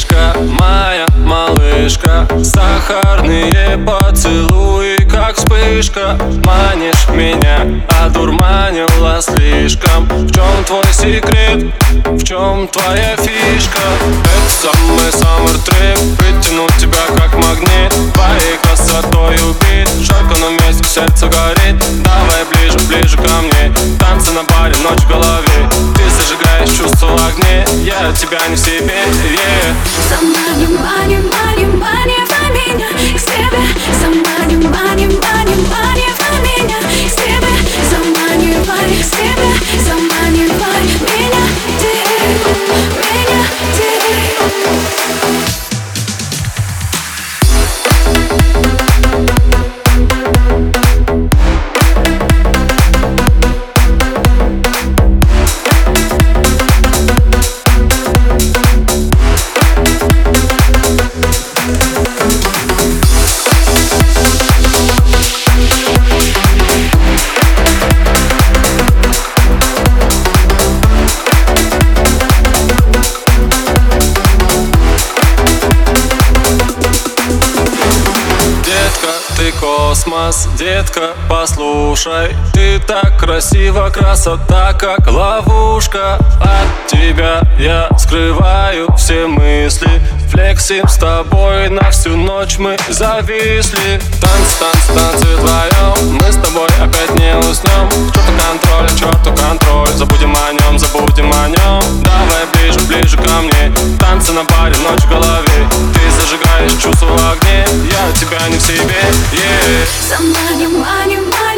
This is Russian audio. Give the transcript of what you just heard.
ты вышка, моя малышка Сахарные поцелуи, как вспышка Манишь меня, одурманила слишком В чем твой секрет? В чем твоя фишка? Это самый саммер трип Притянуть тебя как магнит голове. Ты зажигаешь чувство в огне. Я тебя не в себе, yeah. Маним, маним меня космос Детка, послушай. Ты так красива, красота как ловушка. От тебя я скрываю все мысли. Флексим с тобой на всю ночь мы зависли. Танц, танц, танцы вдвоем. Мы с тобой опять не уснем. К черту контроль, к черту контроль. Забудем о огне Я тебя не в себе, yeah. Сама не мани, мани